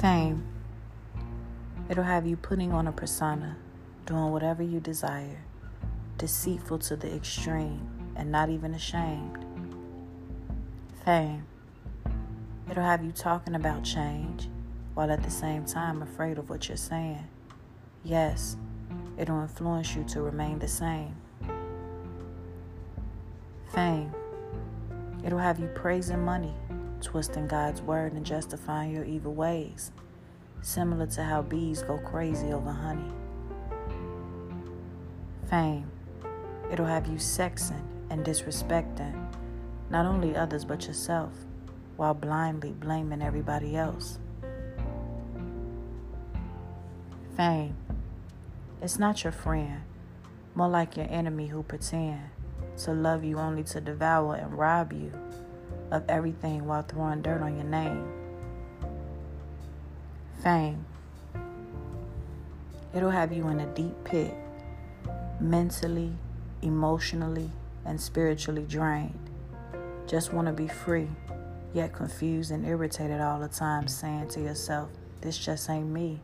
Fame. It'll have you putting on a persona, doing whatever you desire, deceitful to the extreme, and not even ashamed. Fame. It'll have you talking about change while at the same time afraid of what you're saying. Yes, it'll influence you to remain the same. Fame. It'll have you praising money, twisting God's word and justifying your evil ways, similar to how bees go crazy over honey. Fame. It'll have you sexing and disrespecting not only others but yourself while blindly blaming everybody else. Fame. It's not your friend, more like your enemy who pretend to love you only to devour and rob you of everything while throwing dirt on your name. Fame. It'll have you in a deep pit, mentally, emotionally, and spiritually drained. Just want to be free, yet confused and irritated all the time, saying to yourself, This just ain't me.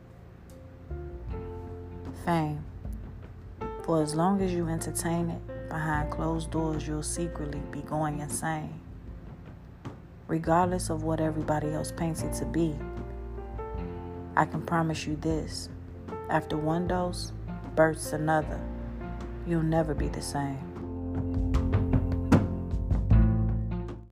Fame. For as long as you entertain it, behind closed doors, you'll secretly be going insane. Regardless of what everybody else paints it to be, I can promise you this after one dose, bursts another. You'll never be the same.